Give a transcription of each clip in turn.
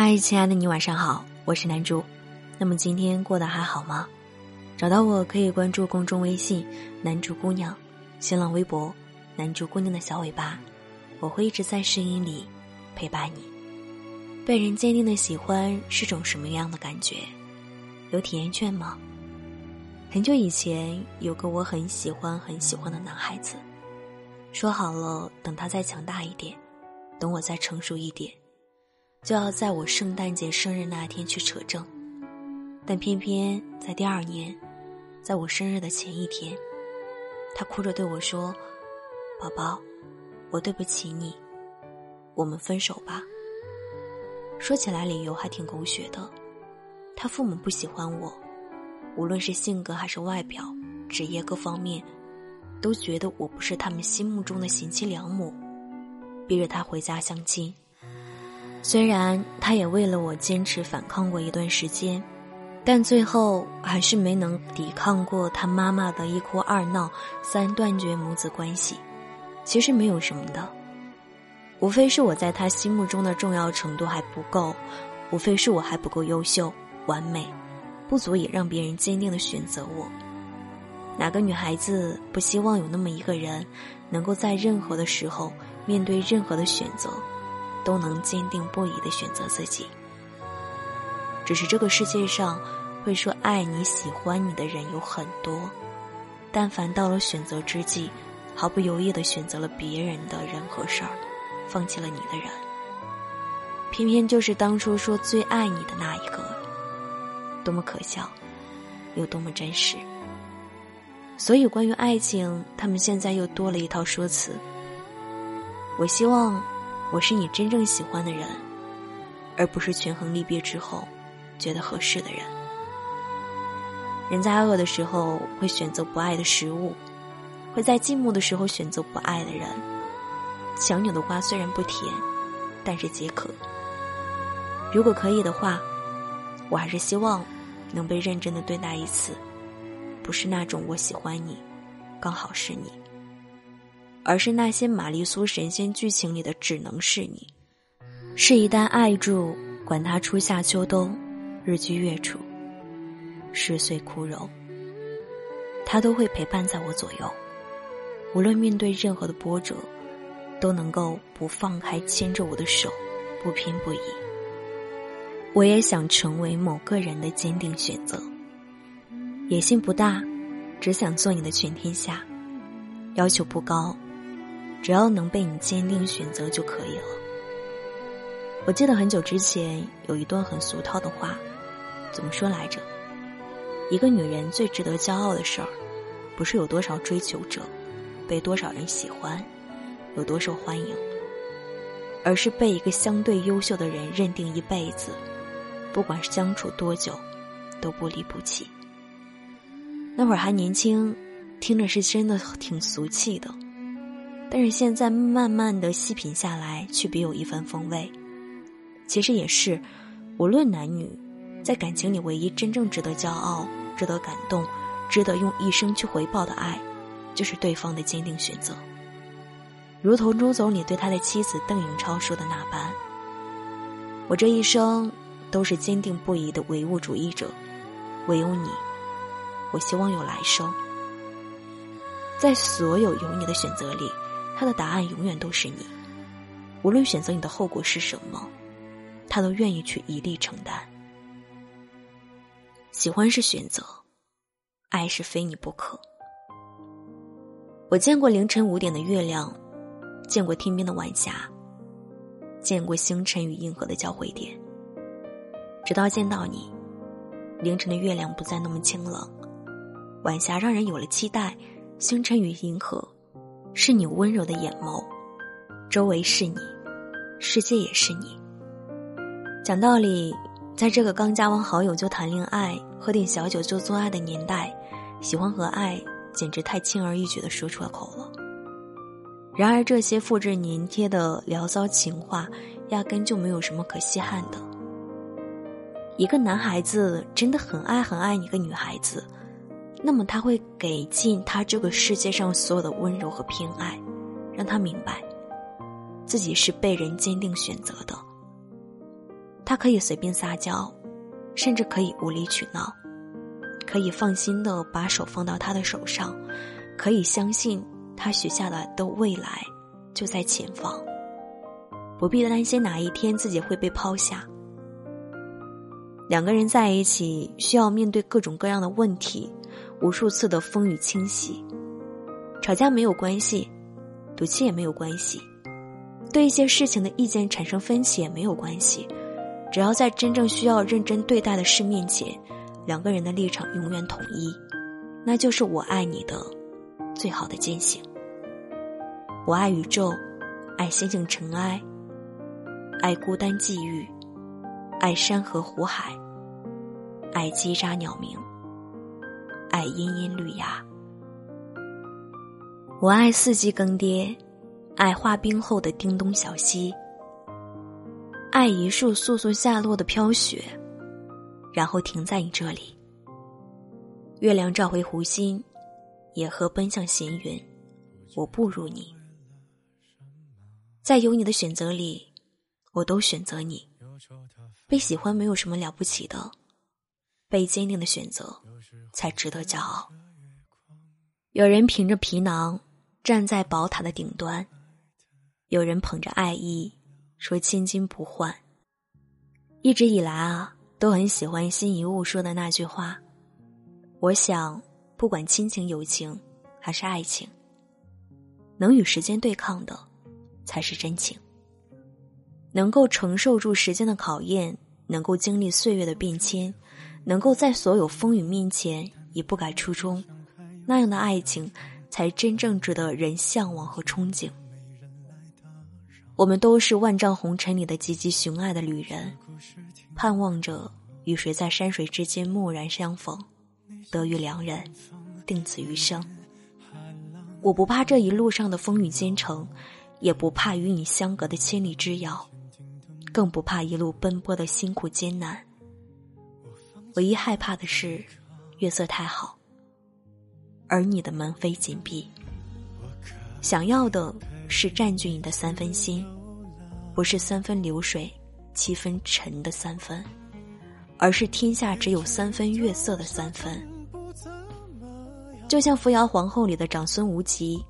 嗨，亲爱的你，晚上好，我是南珠。那么今天过得还好吗？找到我可以关注公众微信“南珠姑娘”，新浪微博“南珠姑娘的小尾巴”，我会一直在声音里陪伴你。被人坚定的喜欢是种什么样的感觉？有体验券吗？很久以前，有个我很喜欢很喜欢的男孩子，说好了，等他再强大一点，等我再成熟一点。就要在我圣诞节生日那天去扯证，但偏偏在第二年，在我生日的前一天，他哭着对我说：“宝宝，我对不起你，我们分手吧。”说起来理由还挺狗血的，他父母不喜欢我，无论是性格还是外表、职业各方面，都觉得我不是他们心目中的贤妻良母，逼着他回家相亲。虽然他也为了我坚持反抗过一段时间，但最后还是没能抵抗过他妈妈的一哭二闹三断绝母子关系。其实没有什么的，无非是我在他心目中的重要程度还不够，无非是我还不够优秀完美，不足以让别人坚定的选择我。哪个女孩子不希望有那么一个人，能够在任何的时候面对任何的选择？都能坚定不移的选择自己。只是这个世界上，会说爱你、喜欢你的人有很多，但凡到了选择之际，毫不犹豫的选择了别人的人和事儿，放弃了你的人，偏偏就是当初说最爱你的那一个，多么可笑，又多么真实。所以，关于爱情，他们现在又多了一套说辞。我希望。我是你真正喜欢的人，而不是权衡利弊之后觉得合适的人。人在饿的时候会选择不爱的食物，会在寂寞的时候选择不爱的人。强扭的瓜虽然不甜，但是解渴。如果可以的话，我还是希望能被认真的对待一次，不是那种我喜欢你，刚好是你。而是那些玛丽苏神仙剧情里的只能是你，是一旦爱住，管他初夏秋冬，日积月处，十岁枯荣，他都会陪伴在我左右。无论面对任何的波折，都能够不放开牵着我的手，不偏不倚。我也想成为某个人的坚定选择，野心不大，只想做你的全天下，要求不高。只要能被你坚定选择就可以了。我记得很久之前有一段很俗套的话，怎么说来着？一个女人最值得骄傲的事儿，不是有多少追求者，被多少人喜欢，有多受欢迎，而是被一个相对优秀的人认定一辈子，不管相处多久，都不离不弃。那会儿还年轻，听着是真的挺俗气的。但是现在慢慢的细品下来，却别有一番风味。其实也是，无论男女，在感情里唯一真正值得骄傲、值得感动、值得用一生去回报的爱，就是对方的坚定选择。如同朱总理对他的妻子邓颖超说的那般：“我这一生都是坚定不移的唯物主义者，唯有你，我希望有来生。在所有有你的选择里。”他的答案永远都是你，无论选择你的后果是什么，他都愿意去一力承担。喜欢是选择，爱是非你不可。我见过凌晨五点的月亮，见过天边的晚霞，见过星辰与银河的交汇点。直到见到你，凌晨的月亮不再那么清冷，晚霞让人有了期待，星辰与银河。是你温柔的眼眸，周围是你，世界也是你。讲道理，在这个刚加完好友就谈恋爱、喝点小酒就做爱的年代，喜欢和爱简直太轻而易举的说出了口了。然而，这些复制粘贴的聊骚情话，压根就没有什么可稀罕的。一个男孩子真的很爱很爱一个女孩子。那么他会给尽他这个世界上所有的温柔和偏爱，让他明白，自己是被人坚定选择的。他可以随便撒娇，甚至可以无理取闹，可以放心的把手放到他的手上，可以相信他许下的的未来就在前方，不必担心哪一天自己会被抛下。两个人在一起，需要面对各种各样的问题，无数次的风雨侵袭，吵架没有关系，赌气也没有关系，对一些事情的意见产生分歧也没有关系。只要在真正需要认真对待的事面前，两个人的立场永远统一，那就是我爱你的最好的践行。我爱宇宙，爱星星尘埃，爱孤单际遇，爱山河湖海，爱叽喳鸟鸣，爱阴阴绿芽。我爱四季更迭，爱化冰后的叮咚小溪。爱一束簌簌下落的飘雪，然后停在你这里。月亮照回湖心，野鹤奔向闲云，我不如你。在有你的选择里，我都选择你。被喜欢没有什么了不起的，被坚定的选择才值得骄傲。有人凭着皮囊站在宝塔的顶端，有人捧着爱意。说千金不换。一直以来啊，都很喜欢辛夷坞说的那句话。我想，不管亲情、友情还是爱情，能与时间对抗的，才是真情。能够承受住时间的考验，能够经历岁月的变迁，能够在所有风雨面前也不改初衷，那样的爱情，才真正值得人向往和憧憬。我们都是万丈红尘里的汲汲寻爱的旅人，盼望着与谁在山水之间蓦然相逢，得遇良人，定此余生。我不怕这一路上的风雨兼程，也不怕与你相隔的千里之遥，更不怕一路奔波的辛苦艰难。唯一害怕的是月色太好，而你的门扉紧闭。想要的。是占据你的三分心，不是三分流水，七分沉的三分，而是天下只有三分月色的三分。就像扶摇皇后里的长孙无极，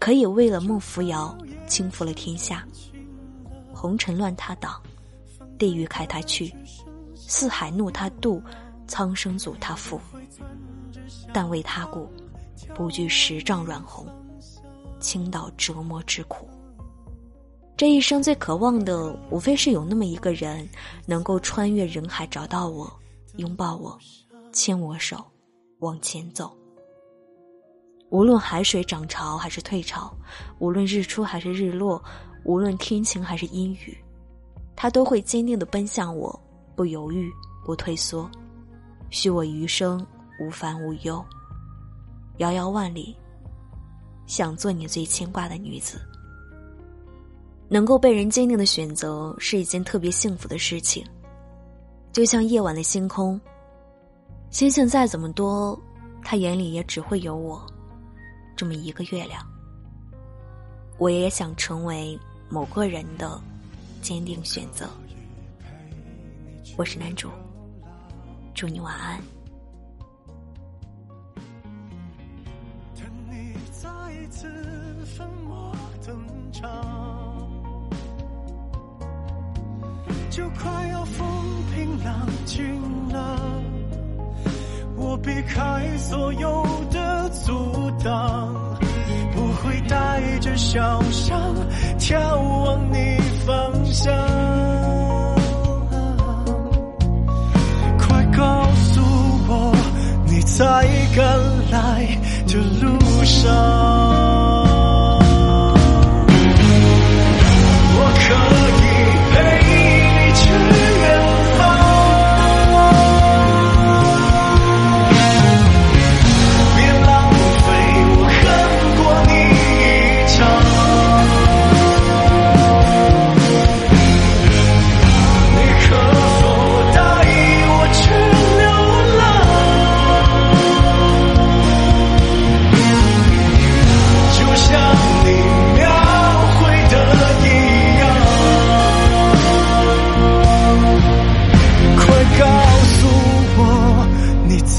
可以为了孟扶摇倾覆了天下，红尘乱他挡，地狱开他去，四海怒他渡，苍生阻他赴，但为他故，不惧十丈软红。倾倒折磨之苦。这一生最渴望的，无非是有那么一个人，能够穿越人海找到我，拥抱我，牵我手，往前走。无论海水涨潮还是退潮，无论日出还是日落，无论天晴还是阴雨，他都会坚定的奔向我，不犹豫，不退缩，许我余生无烦无忧。遥遥万里。想做你最牵挂的女子，能够被人坚定的选择是一件特别幸福的事情。就像夜晚的星空，星星再怎么多，他眼里也只会有我这么一个月亮。我也想成为某个人的坚定选择。我是男主，祝你晚安。等你再次粉墨登场，就快要风平浪静了。我避开所有的阻挡，不会带着笑声眺望你方向。赶来的路上。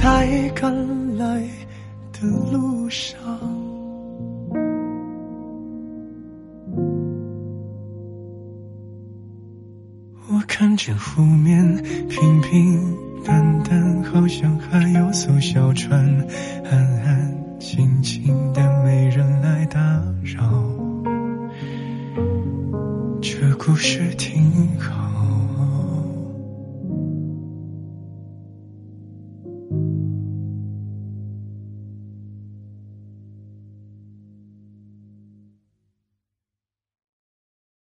在赶来的路上，我看见湖面平平淡淡，好像还有艘小船，安安静静的，没人来打扰。这故事。